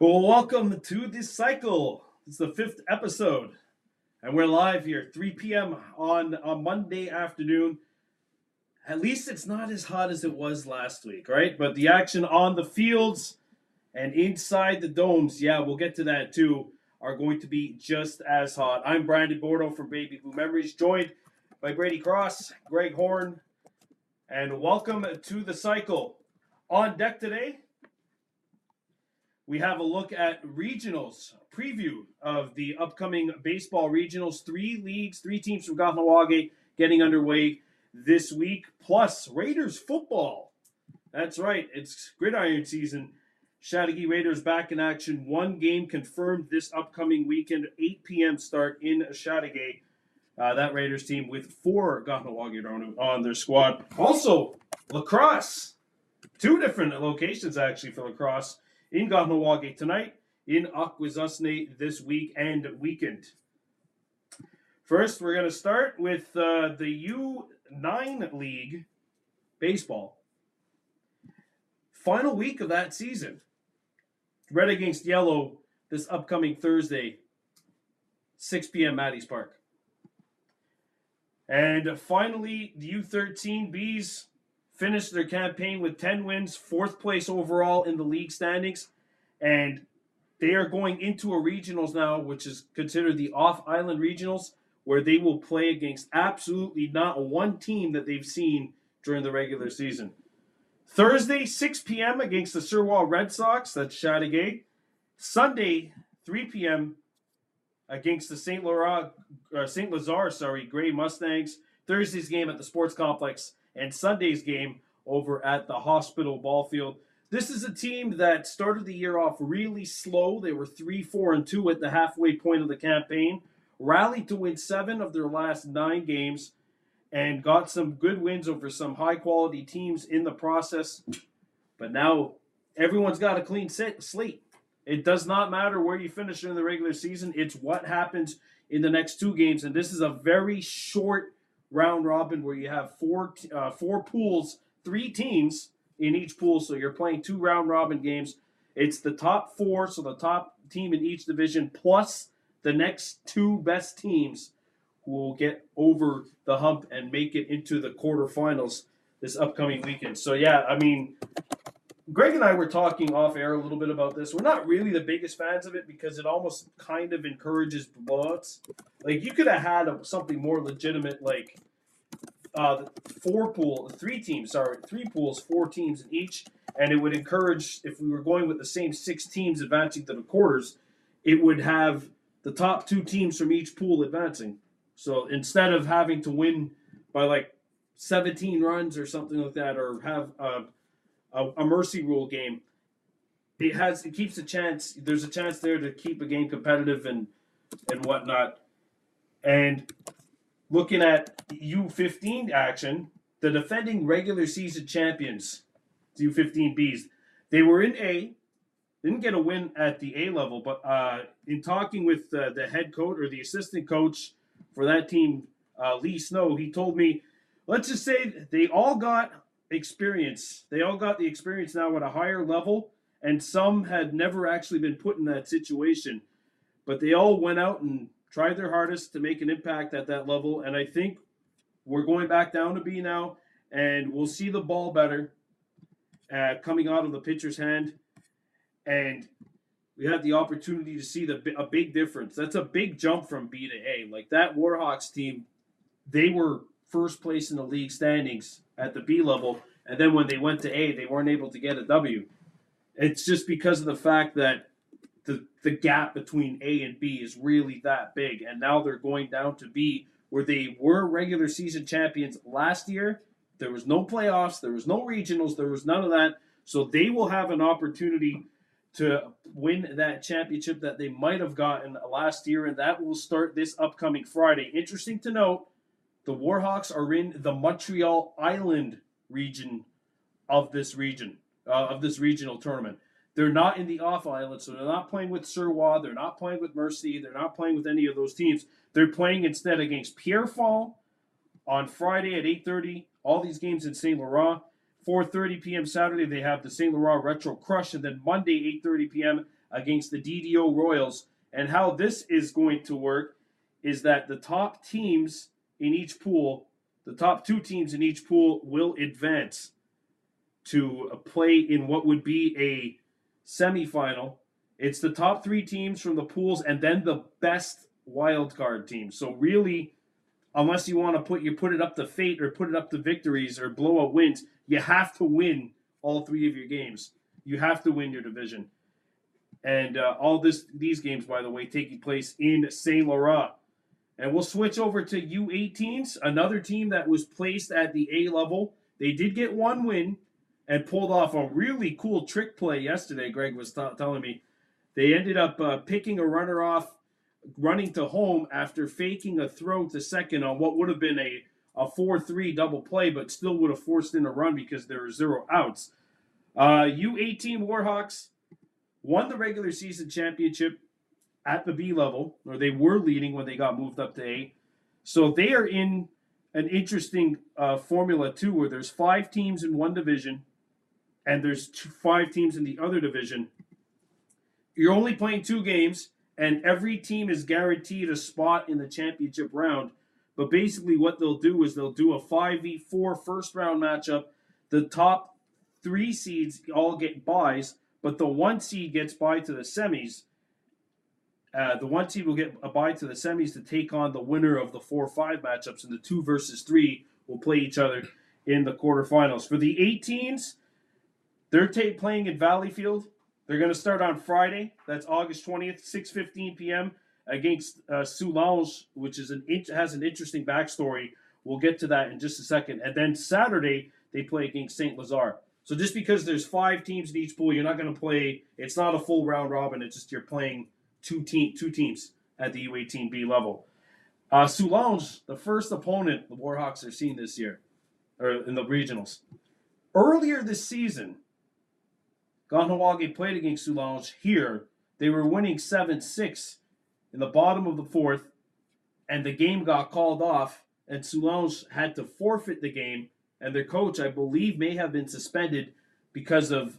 Well, welcome to this cycle. It's the fifth episode, and we're live here 3 p.m. on a Monday afternoon. At least it's not as hot as it was last week, right? But the action on the fields and inside the domes, yeah, we'll get to that too, are going to be just as hot. I'm Brandon Bordeaux from Baby Blue Memories, joined by Brady Cross, Greg Horn, and welcome to the cycle. On deck today, we have a look at regionals preview of the upcoming baseball regionals. Three leagues, three teams from Kahnawake getting underway this week, plus Raiders football. That's right, it's gridiron season. Chateauguay Raiders back in action. One game confirmed this upcoming weekend, 8 p.m. start in Chateauguay. Uh, that Raiders team with four Kahnawake on, on their squad. Also, lacrosse. Two different locations actually for lacrosse in Kahnawake tonight, in Akwesasne this week and weekend. First, we're going to start with uh, the U9 League baseball. Final week of that season. Red against yellow this upcoming Thursday, 6 p.m. Maddie's Park. And finally, the U13 Bees finished their campaign with 10 wins, fourth place overall in the league standings. And they are going into a regionals now, which is considered the off island regionals, where they will play against absolutely not one team that they've seen during the regular season. Thursday, 6 p.m. against the Surwa Red Sox, that's Chateauguay. Sunday, 3 p.m. against the St. Laurent, uh, St. Lazare, sorry, Gray Mustangs. Thursday's game at the Sports Complex and Sunday's game over at the hospital ball field. This is a team that started the year off really slow. They were 3 4 and 2 at the halfway point of the campaign, rallied to win seven of their last nine games, and got some good wins over some high quality teams in the process. But now everyone's got a clean slate. It does not matter where you finish in the regular season, it's what happens in the next two games. And this is a very short round robin where you have four uh, four pools, three teams in each pool. So you're playing two round robin games. It's the top four, so the top team in each division plus the next two best teams will get over the hump and make it into the quarterfinals this upcoming weekend. So yeah, I mean, Greg and I were talking off air a little bit about this. We're not really the biggest fans of it because it almost kind of encourages blowouts. Like you could have had a, something more legitimate, like uh, four pool, three teams, sorry, three pools, four teams in each, and it would encourage if we were going with the same six teams advancing to the quarters, it would have the top two teams from each pool advancing. So instead of having to win by like 17 runs or something like that, or have a a, a mercy rule game, it has it keeps a chance. There's a chance there to keep a game competitive and and whatnot. And looking at U15 action, the defending regular season champions, U15Bs, they were in A, didn't get a win at the A level, but uh, in talking with uh, the head coach or the assistant coach for that team, uh, Lee Snow, he told me, let's just say they all got experience. They all got the experience now at a higher level, and some had never actually been put in that situation. But they all went out and tried their hardest to make an impact at that level. And I think we're going back down to B now, and we'll see the ball better uh, coming out of the pitcher's hand. And we had the opportunity to see the a big difference. That's a big jump from B to A. Like that Warhawks team, they were first place in the league standings at the B level, and then when they went to A, they weren't able to get a W. It's just because of the fact that the the gap between A and B is really that big, and now they're going down to B, where they were regular season champions last year. There was no playoffs, there was no regionals, there was none of that. So they will have an opportunity to win that championship that they might have gotten last year, and that will start this upcoming Friday. Interesting to note the Warhawks are in the Montreal Island region of this region, uh, of this regional tournament. They're not in the off island, so they're not playing with Surwa, they're not playing with Mercy, they're not playing with any of those teams. They're playing instead against Pierrefonds on Friday at 8:30. All these games in St. Laurent. 4:30 p.m. Saturday they have the St. Laurent Retro Crush, and then Monday 8:30 p.m. against the DDO Royals. And how this is going to work is that the top teams in each pool, the top two teams in each pool, will advance to play in what would be a semifinal. It's the top three teams from the pools and then the best wild card team. So really, unless you want to put you put it up to fate or put it up to victories or blowout wins, you have to win all three of your games. You have to win your division. And uh, all this these games, by the way, taking place in Saint Laurent. And we'll switch over to U18s, another team that was placed at the A level. They did get one win and pulled off a really cool trick play yesterday. Greg was t- telling me they ended up uh, picking a runner off, running to home after faking a throw to second on what would have been a a 4-3 double play, but still would have forced in a run because there were zero outs. Uh, U18 Warhawks won the regular season championship at the B level, or they were leading when they got moved up to A. So they are in an interesting uh, formula too, where there's five teams in one division, and there's two, five teams in the other division. You're only playing two games, and every team is guaranteed a spot in the championship round. But basically, what they'll do is they'll do a 5v4 first round matchup. The top three seeds all get buys, but the one seed gets by to the semis. Uh, the one seed will get a bye to the semis to take on the winner of the four five matchups, and the two versus three will play each other in the quarterfinals. For the 18s, they're t- playing at Valleyfield. They're going to start on Friday. That's August 20th, 6:15 p.m. against uh, which is an has an interesting backstory. We'll get to that in just a second. And then Saturday they play against Saint Lazare. So just because there's five teams in each pool, you're not going to play. It's not a full round robin. It's just you're playing two team two teams at the U18B level. Uh, Soulange, the first opponent the Warhawks are seeing this year, or in the regionals. Earlier this season, Kahnawake played against Soulange here. They were winning 7 6 in the bottom of the fourth, and the game got called off, and Soulange had to forfeit the game, and their coach, I believe, may have been suspended because of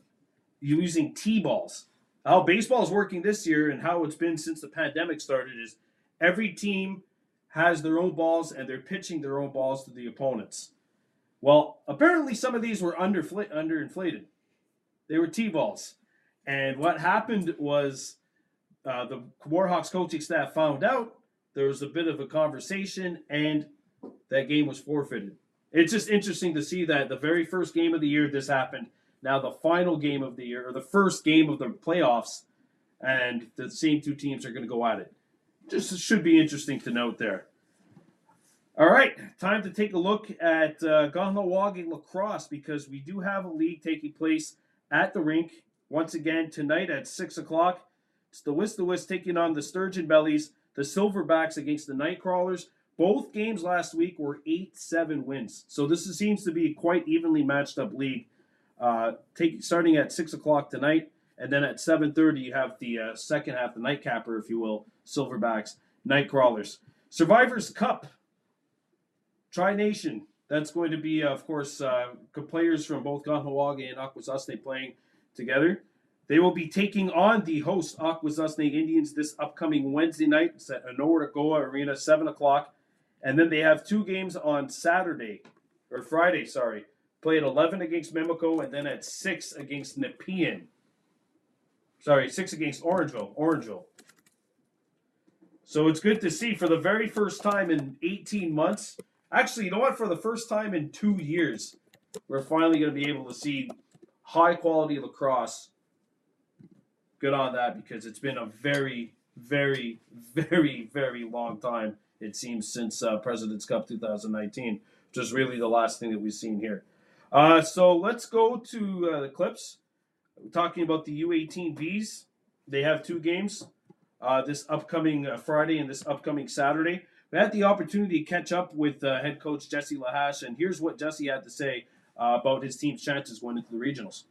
using T balls. How baseball is working this year and how it's been since the pandemic started is every team has their own balls and they're pitching their own balls to the opponents. Well, apparently some of these were under underinflated. They were T-balls. And what happened was uh, the Warhawks coaching staff found out there was a bit of a conversation and that game was forfeited. It's just interesting to see that the very first game of the year this happened now the final game of the year or the first game of the playoffs, and the same two teams are going to go at it. Just should be interesting to note there. All right, time to take a look at uh, Kahnawake lacrosse because we do have a league taking place at the rink once again tonight at six o'clock. It's the Wist taking on the Sturgeon Bellies, the Silverbacks against the Nightcrawlers. Both games last week were 8 7 wins. So this seems to be quite evenly matched up league. Uh, take starting at six o'clock tonight, and then at seven thirty you have the uh, second half, the nightcapper, if you will, Silverbacks, Nightcrawlers, Survivors Cup, Tri Nation. That's going to be, of course, uh, players from both Kahnawake and Akwesasne playing together. They will be taking on the host Akwesasne Indians this upcoming Wednesday night. It's at A'nowara'ko:wa Arena, seven o'clock, and then they have two games on Saturday or Friday. Sorry, Play at 11 against Mimico and then at 6 against Nepean. Sorry, 6 against Orangeville. Orangeville. So it's good to see for the very first time in 18 months. Actually, you know what? For the first time in two years, we're finally going to be able to see high quality lacrosse. Good on that because it's been a very, very, very, very long time, it seems, since uh, President's Cup 2019, which is really the last thing that we've seen here. Uh, so let's go to uh, the clips. We're talking about the U18Bs. They have two games uh, this upcoming uh, Friday and this upcoming Saturday. We had the opportunity to catch up with uh, head coach Jesse Lahash, and here's what Jesse had to say uh, about his team's chances going into the regionals.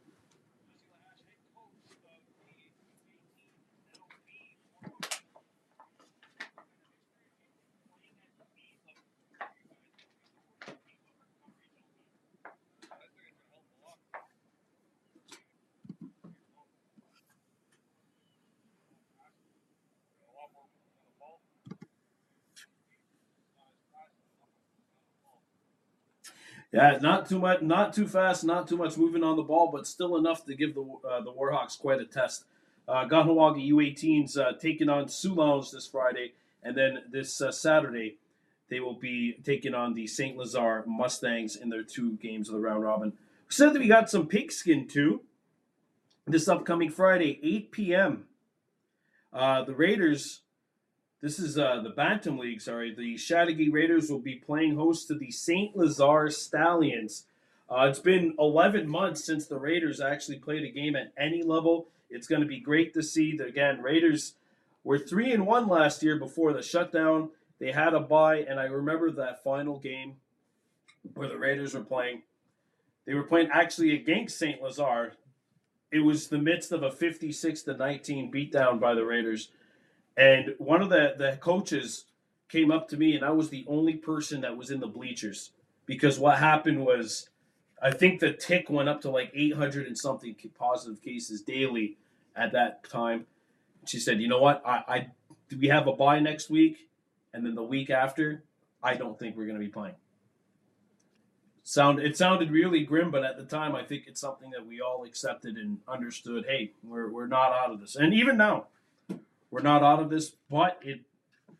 Yeah, not too much, not too fast, not too much moving on the ball, but still enough to give the uh, the Warhawks quite a test. Uh, Kahnawake U18s uh, taking on Soulange this Friday, and then this uh, Saturday they will be taking on the Saint Lazare Mustangs in their two games of the round robin. Said that we got some pigskin too. This upcoming Friday, 8 p.m. Uh, the Raiders this is uh, the Bantam League, sorry. The Chateauguay Raiders will be playing host to the St. Lazare Stallions. Uh, it's been 11 months since the Raiders actually played a game at any level. It's going to be great to see that, again, Raiders were 3 and 1 last year before the shutdown. They had a bye, and I remember that final game where the Raiders were playing. They were playing actually against St. Lazare. It was the midst of a 56 to 19 beatdown by the Raiders. And one of the, the coaches came up to me, and I was the only person that was in the bleachers because what happened was I think the tick went up to like 800 and something positive cases daily at that time. She said, "You know what? I, I we have a bye next week, and then the week after, I don't think we're going to be playing." Sound it sounded really grim, but at the time, I think it's something that we all accepted and understood. Hey, we're we're not out of this, and even now, we're not out of this, but it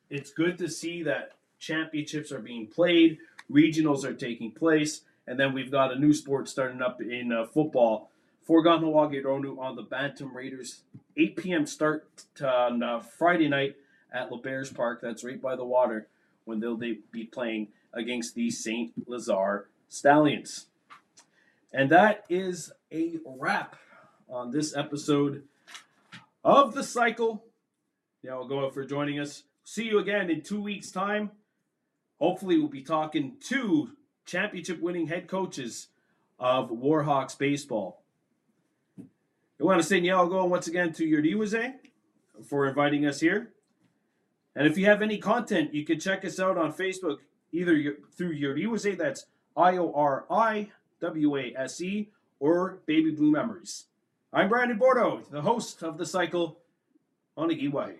it's good to see that championships are being played, regionals are taking place, and then we've got a new sport starting up in uh, football. For Kahnawake Ronu on the Bantam Raiders, 8 p.m. start on uh, Friday night at LeBears Park. That's right by the water when they'll they be playing against the St. Lazare Stallions. And that is a wrap on this episode of the cycle go for joining us. See you again in two weeks' time. Hopefully, we'll be talking to championship winning head coaches of Warhawks baseball. I want to say Nyalgo once again to Iorì:wase for inviting us here. And if you have any content, you can check us out on Facebook, either through Iorì:wase, that's I O R I W A S E, or Baby Blue Memories. I'm Brandon Bordeaux, the host of The Cycle on Igiwai.